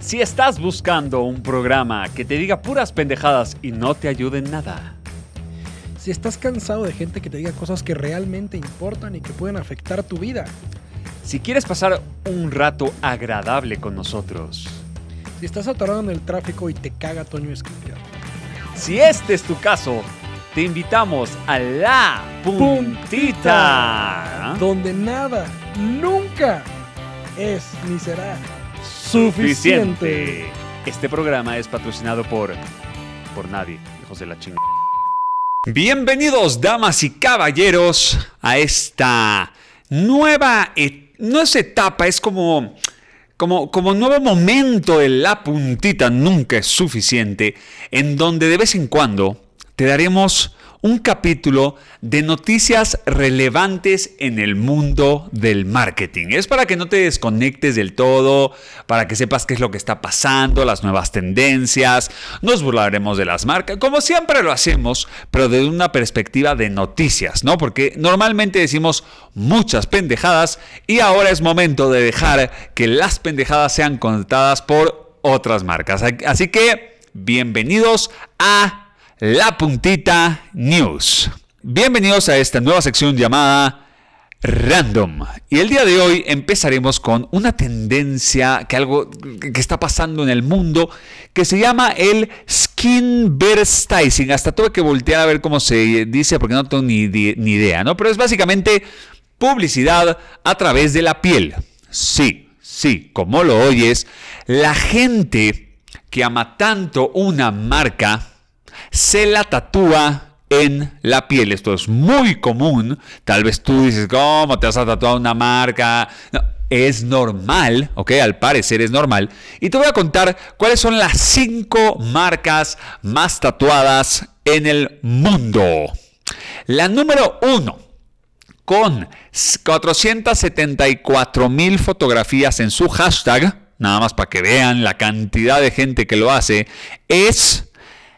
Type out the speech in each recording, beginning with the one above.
Si estás buscando un programa que te diga puras pendejadas y no te ayude en nada. Si estás cansado de gente que te diga cosas que realmente importan y que pueden afectar tu vida. Si quieres pasar un rato agradable con nosotros. Si estás atorado en el tráfico y te caga Toño Escribir. Si este es tu caso, te invitamos a La Puntita. Donde nada, nunca es ni será suficiente. Este programa es patrocinado por por nadie, hijos de la chingada. Bienvenidos, damas y caballeros, a esta nueva no es etapa, es como como, como nuevo momento de la puntita nunca es suficiente, en donde de vez en cuando te daremos un capítulo de noticias relevantes en el mundo del marketing. Es para que no te desconectes del todo, para que sepas qué es lo que está pasando, las nuevas tendencias. Nos burlaremos de las marcas, como siempre lo hacemos, pero desde una perspectiva de noticias, ¿no? Porque normalmente decimos muchas pendejadas y ahora es momento de dejar que las pendejadas sean contadas por otras marcas. Así que, bienvenidos a la Puntita News. Bienvenidos a esta nueva sección llamada Random. Y el día de hoy empezaremos con una tendencia que algo que está pasando en el mundo que se llama el skin bursting. Hasta tuve que voltear a ver cómo se dice porque no tengo ni, ni idea, ¿no? Pero es básicamente publicidad a través de la piel. Sí, sí, como lo oyes, la gente que ama tanto una marca se la tatúa en la piel. Esto es muy común. Tal vez tú dices, ¿cómo te vas a tatuar una marca? es normal, ¿ok? Al parecer es normal. Y te voy a contar cuáles son las cinco marcas más tatuadas en el mundo. La número uno, con 474 mil fotografías en su hashtag, nada más para que vean la cantidad de gente que lo hace, es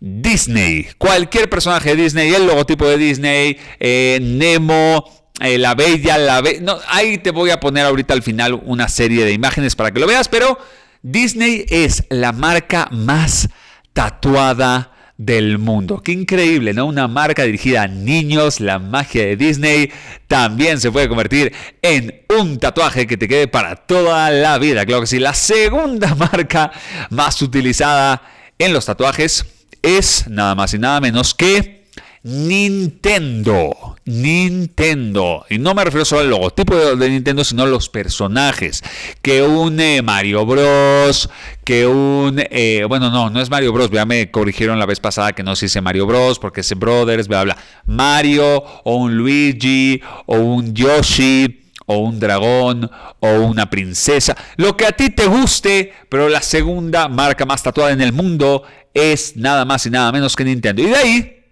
Disney. Cualquier personaje de Disney, el logotipo de Disney, eh, Nemo, eh, la Bella, la Bella. No, ahí te voy a poner ahorita al final una serie de imágenes para que lo veas, pero Disney es la marca más tatuada del mundo. Qué increíble, ¿no? Una marca dirigida a niños, la magia de Disney también se puede convertir en un tatuaje que te quede para toda la vida. Claro que sí, la segunda marca más utilizada en los tatuajes es nada más y nada menos que Nintendo. Nintendo. Y no me refiero solo al logotipo de, Nintendo, sino a los personajes. Que un Mario Bros. Que un... Eh, bueno, no, no es Mario Bros. Ya me corrigieron la vez pasada que no se dice Mario Bros. Porque es Brothers, bla, bla. Mario o un Luigi o un Yoshi o un dragón o una princesa, lo que a ti te guste, pero la segunda marca más tatuada en el mundo es nada más y nada menos que Nintendo. Y de ahí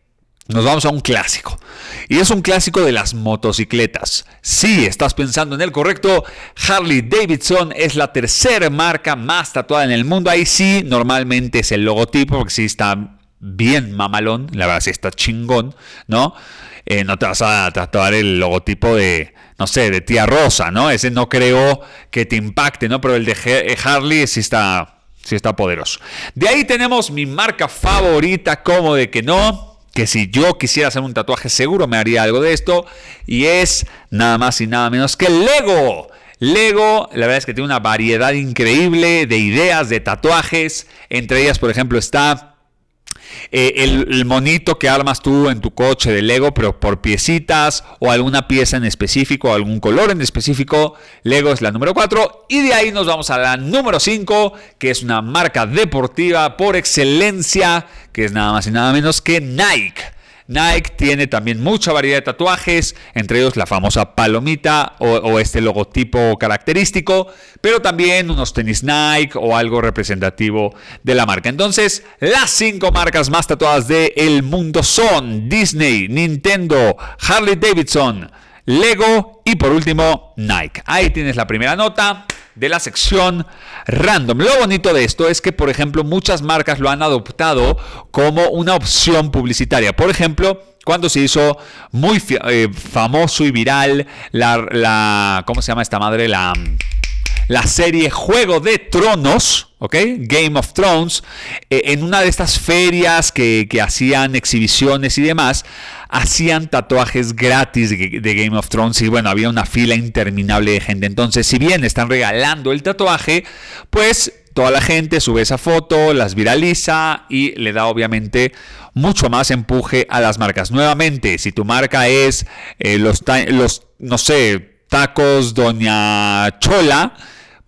nos vamos a un clásico. Y es un clásico de las motocicletas. Si estás pensando en el correcto. Harley Davidson es la tercera marca más tatuada en el mundo. Ahí sí, normalmente es el logotipo, porque sí está bien mamalón. La verdad sí está chingón, ¿no? Eh, no te vas a tatuar el logotipo de, no sé, de tía Rosa, ¿no? Ese no creo que te impacte, ¿no? Pero el de Harley sí está Sí está poderoso. De ahí tenemos mi marca favorita, como de que no, que si yo quisiera hacer un tatuaje seguro me haría algo de esto. Y es nada más y nada menos que Lego. Lego, la verdad es que tiene una variedad increíble de ideas, de tatuajes. Entre ellas, por ejemplo, está eh, el, monito que armas tú en tu coche de Lego, pero por piecitas o alguna pieza en específico, o algún color en específico. Lego es la número 4. Y de ahí nos vamos a la número 5, que es una marca deportiva por excelencia, que es nada más y nada menos que Nike. Nike tiene también mucha variedad de tatuajes, entre ellos la famosa palomita o, este logotipo característico, pero también unos tenis Nike o algo representativo de la marca. Entonces, las cinco marcas más tatuadas del mundo son Disney, Nintendo, Harley Davidson, Lego y por último Nike. Ahí tienes la primera nota de la sección random. Lo bonito de esto es que, por ejemplo, muchas marcas lo han adoptado como una opción publicitaria. Por ejemplo, cuando se hizo muy eh, famoso y viral la, ¿cómo se llama esta madre? La, la serie Juego de Tronos, Game of Thrones, eh, en una de estas ferias que, hacían exhibiciones y demás, hacían tatuajes gratis de, de, Game of Thrones y bueno, había una fila interminable de gente. Entonces, si bien están regalando el tatuaje, pues toda la gente sube esa foto, las viraliza y le da obviamente mucho más empuje a las marcas. Nuevamente, si tu marca es eh, los, los, no sé, tacos Doña Chola,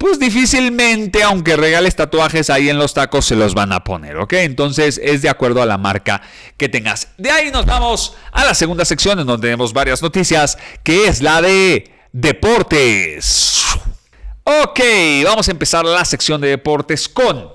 pues difícilmente, aunque regales tatuajes ahí en los tacos, se los van a poner, ¿ok? Entonces es de acuerdo a la marca que tengas. De ahí nos vamos a la segunda sección en donde tenemos varias noticias, que es la de deportes. Ok, vamos a empezar la sección de deportes con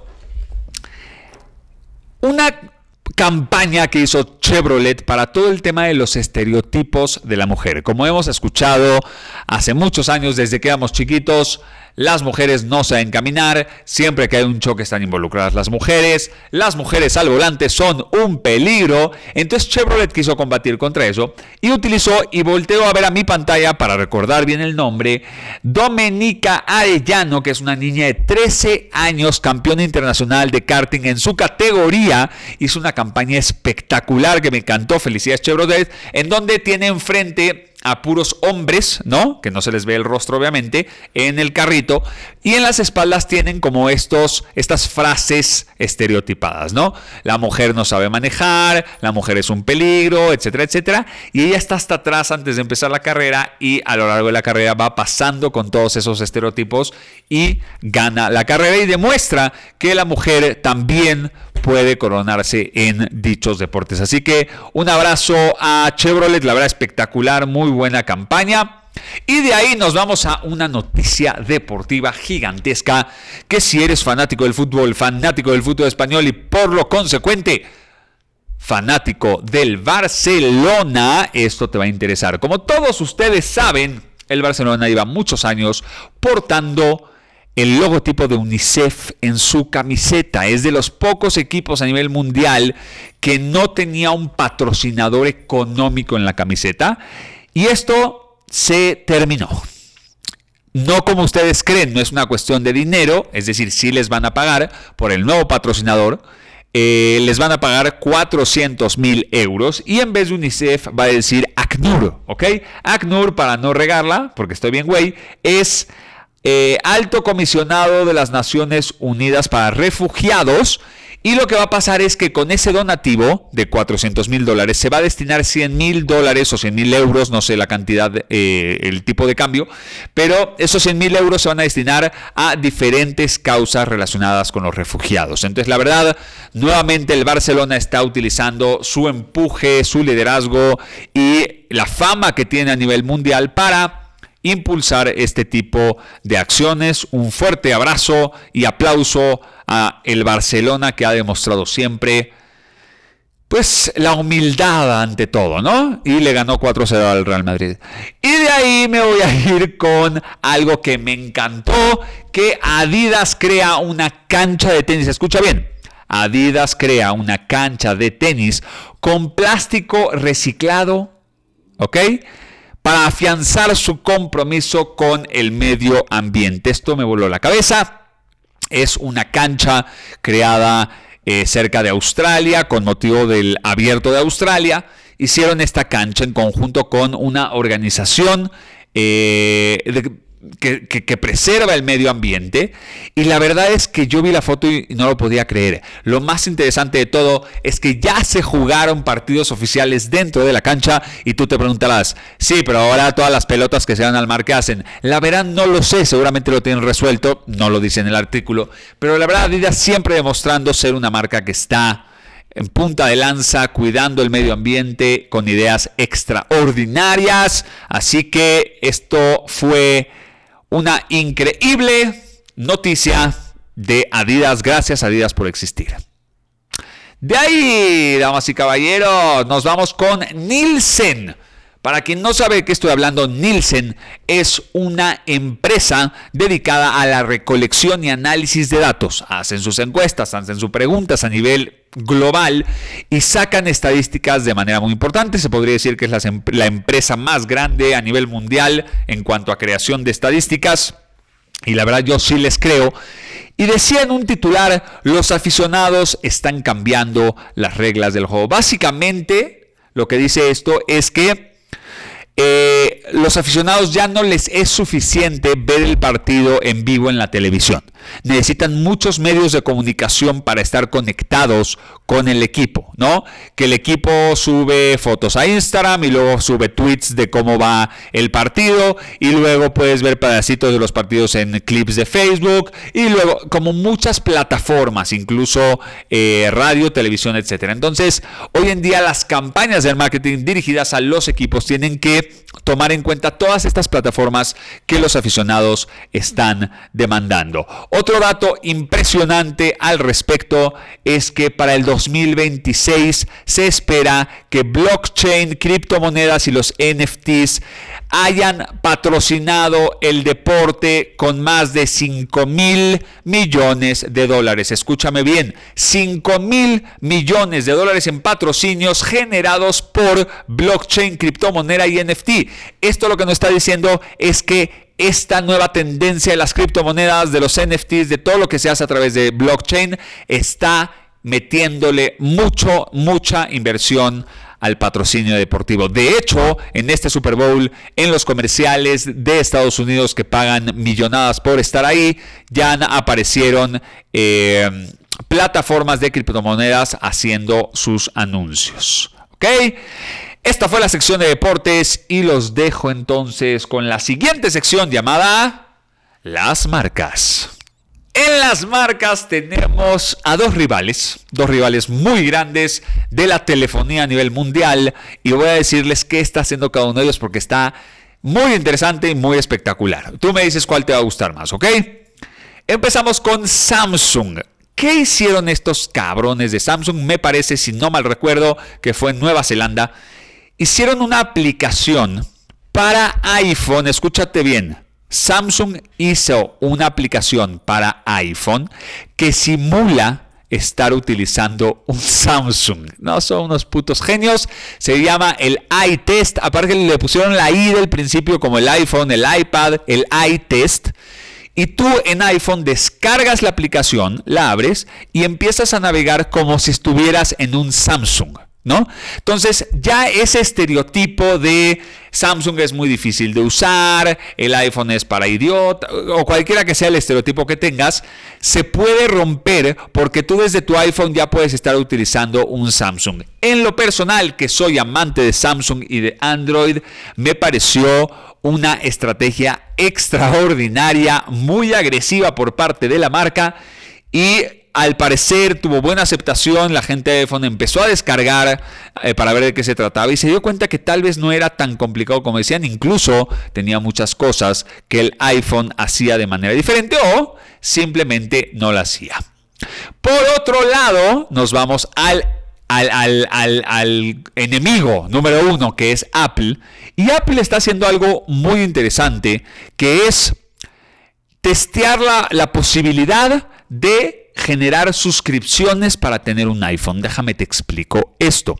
una campaña que hizo Chevrolet para todo el tema de los estereotipos de la mujer. Como hemos escuchado hace muchos años, desde que éramos chiquitos, las mujeres no saben caminar, siempre que hay un choque están involucradas las mujeres, las mujeres al volante son un peligro, entonces Chevrolet quiso combatir contra eso y utilizó y volteó a ver a mi pantalla para recordar bien el nombre, Domenica Arellano, que es una niña de 13 años, campeona internacional de karting en su categoría, hizo una campaña espectacular que me encantó, felicidades Chevrolet, en donde tiene enfrente a puros hombres, ¿no? Que no se les ve el rostro obviamente, en el carrito y en las espaldas tienen como estos estas frases estereotipadas, ¿no? La mujer no sabe manejar, la mujer es un peligro, etcétera, etcétera, y ella está hasta atrás antes de empezar la carrera y a lo largo de la carrera va pasando con todos esos estereotipos y gana la carrera y demuestra que la mujer también puede coronarse en dichos deportes. Así que un abrazo a Chevrolet, la verdad espectacular, muy buena campaña. Y de ahí nos vamos a una noticia deportiva gigantesca, que si eres fanático del fútbol, fanático del fútbol español y por lo consecuente fanático del Barcelona, esto te va a interesar. Como todos ustedes saben, el Barcelona lleva muchos años portando el logotipo de UNICEF en su camiseta. Es de los pocos equipos a nivel mundial que no tenía un patrocinador económico en la camiseta. Y esto se terminó. No como ustedes creen, no es una cuestión de dinero, es decir, sí les van a pagar por el nuevo patrocinador, eh, les van a pagar 400 mil euros y en vez de UNICEF va a decir ACNUR, ¿ok? ACNUR, para no regarla, porque estoy bien güey, es eh, alto comisionado de las Naciones Unidas para Refugiados. Y lo que va a pasar es que con ese donativo de 400 mil dólares se va a destinar 100 mil dólares o 100 mil euros, no sé la cantidad, eh, el tipo de cambio, pero esos 100 mil euros se van a destinar a diferentes causas relacionadas con los refugiados. Entonces, la verdad, nuevamente el Barcelona está utilizando su empuje, su liderazgo y la fama que tiene a nivel mundial para impulsar este tipo de acciones. Un fuerte abrazo y aplauso a el Barcelona que ha demostrado siempre pues la humildad ante todo, ¿no? Y le ganó 4-0 al Real Madrid. Y de ahí me voy a ir con algo que me encantó, que Adidas crea una cancha de tenis. Escucha bien. Adidas crea una cancha de tenis con plástico reciclado, ¿ok? Para afianzar su compromiso con el medio ambiente. Esto me voló la cabeza. Es una cancha creada eh, cerca de Australia con motivo del abierto de Australia. Hicieron esta cancha en conjunto con una organización eh, que, preserva el medio ambiente. Y la verdad es que yo vi la foto y no lo podía creer. Lo más interesante de todo es que ya se jugaron partidos oficiales dentro de la cancha y tú te preguntarás, sí, pero ahora todas las pelotas que se van al mar, ¿qué hacen? La verdad no lo sé, seguramente lo tienen resuelto, no lo dice en el artículo, pero la verdad Adidas siempre demostrando ser una marca que está en punta de lanza, cuidando el medio ambiente con ideas extraordinarias. Así que esto fue una increíble noticia de Adidas. Gracias Adidas por existir. De ahí, damas y caballeros, nos vamos con Nielsen. Para quien no sabe de qué estoy hablando, Nielsen es una empresa dedicada a la recolección y análisis de datos. Hacen sus encuestas, hacen sus preguntas a nivel global y sacan estadísticas de manera muy importante. Se podría decir que es la, la empresa más grande a nivel mundial en cuanto a creación de estadísticas. Y la verdad yo sí les creo. Y decía en un titular, los aficionados están cambiando las reglas del juego. Básicamente, lo que dice esto es que eh, los aficionados ya no les es suficiente ver el partido en vivo en la televisión. Necesitan muchos medios de comunicación para estar conectados con el equipo, ¿no? Que el equipo sube fotos a Instagram y luego sube tweets de cómo va el partido y luego puedes ver pedacitos de los partidos en clips de Facebook y luego como muchas plataformas, incluso eh, radio, televisión, etcétera. Entonces, hoy en día las campañas del marketing dirigidas a los equipos tienen que tomar en cuenta todas estas plataformas que los aficionados están demandando. Otro dato impresionante al respecto es que para el 2026 se espera que blockchain, criptomonedas y los NFTs hayan patrocinado el deporte con más de 5 mil millones de dólares. Escúchame bien, 5 mil millones de dólares en patrocinios generados por blockchain, criptomoneda y NFT. Esto lo que nos está diciendo es que esta nueva tendencia de las criptomonedas, de los NFTs, de todo lo que se hace a través de blockchain, está metiéndole mucho, mucha inversión al patrocinio deportivo. De hecho, en este Super Bowl, en los comerciales de Estados Unidos que pagan millonadas por estar ahí, ya aparecieron eh, plataformas de criptomonedas haciendo sus anuncios. Esta fue la sección de deportes y los dejo entonces con la siguiente sección llamada Las marcas. En las marcas tenemos a dos rivales, dos rivales muy grandes de la telefonía a nivel mundial y voy a decirles qué está haciendo cada uno de ellos porque está muy interesante y muy espectacular. Tú me dices cuál te va a gustar más, ¿ok? Empezamos con Samsung. ¿Qué hicieron estos cabrones de Samsung? Me parece, si no mal recuerdo, que fue en Nueva Zelanda hicieron una aplicación para iPhone, escúchate bien. Samsung hizo una aplicación para iPhone que simula estar utilizando un Samsung. No son unos putos genios. Se llama el iTest. Aparte le pusieron la i del principio como el iPhone, el iPad, el iTest. Y tú en iPhone descargas la aplicación, la abres y empiezas a navegar como si estuvieras en un Samsung. ¿No? Entonces, ya ese estereotipo de Samsung es muy difícil de usar, el iPhone es para idiota, o cualquiera que sea el estereotipo que tengas, se puede romper porque tú desde tu iPhone ya puedes estar utilizando un Samsung. En lo personal, que soy amante de Samsung y de Android, me pareció una estrategia extraordinaria, muy agresiva por parte de la marca y al parecer tuvo buena aceptación, la gente de iPhone empezó a descargar eh, para ver de qué se trataba y se dio cuenta que tal vez no era tan complicado como decían, incluso tenía muchas cosas que el iPhone hacía de manera diferente o simplemente no la hacía. Por otro lado, nos vamos al, al, al enemigo número uno que es Apple y Apple está haciendo algo muy interesante que es testear la, la posibilidad de generar suscripciones para tener un iPhone. Déjame te explico esto.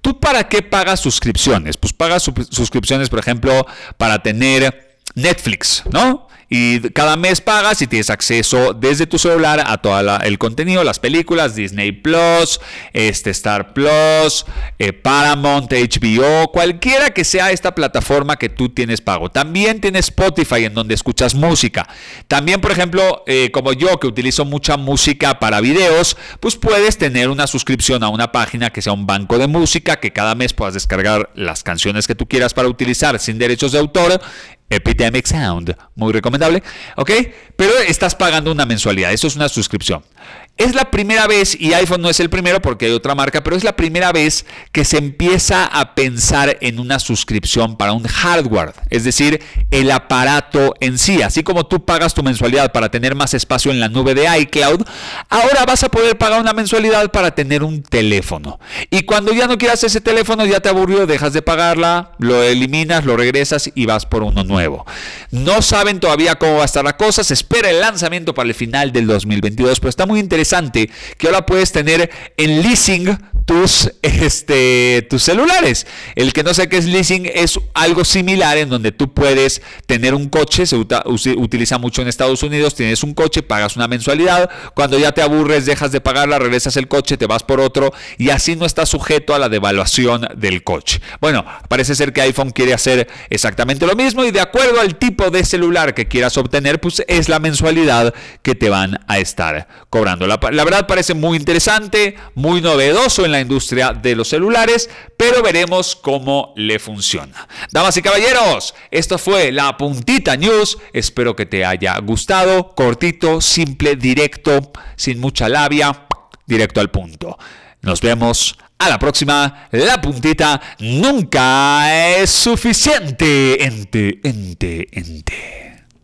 ¿Tú para qué pagas suscripciones? Pues pagas suscripciones, por ejemplo, para tener Netflix, ¿no? Y cada mes pagas y tienes acceso desde tu celular a todo el contenido, las películas, Disney Plus, este Star Plus, eh, Paramount, HBO, cualquiera que sea esta plataforma que tú tienes pago. También tienes Spotify en donde escuchas música. También, por ejemplo, eh, como yo que utilizo mucha música para videos, pues puedes tener una suscripción a una página que sea un banco de música, que cada mes puedas descargar las canciones que tú quieras para utilizar sin derechos de autor Epidemic Sound, muy recomendable, ¿ok? Pero estás pagando una mensualidad, eso es una suscripción. Es la primera vez, y iPhone no es el primero porque hay otra marca, pero es la primera vez que se empieza a pensar en una suscripción para un hardware, es decir, el aparato en sí. Así como tú pagas tu mensualidad para tener más espacio en la nube de iCloud, ahora vas a poder pagar una mensualidad para tener un teléfono. Y cuando ya no quieras ese teléfono, ya te aburrió, dejas de pagarla, lo eliminas, lo regresas y vas por uno nuevo. No saben todavía cómo va a estar la cosa, se espera el lanzamiento para el final del 2022, pero está muy interesante que ahora puedes tener en leasing tus, este, tus celulares. El que no sé qué es leasing es algo similar en donde tú puedes tener un coche, se utiliza mucho en Estados Unidos, tienes un coche, pagas una mensualidad, cuando ya te aburres dejas de pagarla, regresas el coche, te vas por otro y así no estás sujeto a la devaluación del coche. Bueno, parece ser que iPhone quiere hacer exactamente lo mismo y de acuerdo al tipo de celular que quieras obtener, pues es la mensualidad que te van a estar cobrando. La, la verdad parece muy interesante, muy novedoso en industria de los celulares, pero veremos cómo le funciona. Damas y caballeros, esto fue la puntita news. Espero que te haya gustado. Cortito, simple, directo, sin mucha labia, directo al punto. Nos vemos a la próxima. La puntita nunca es suficiente. Ente, ente, ente.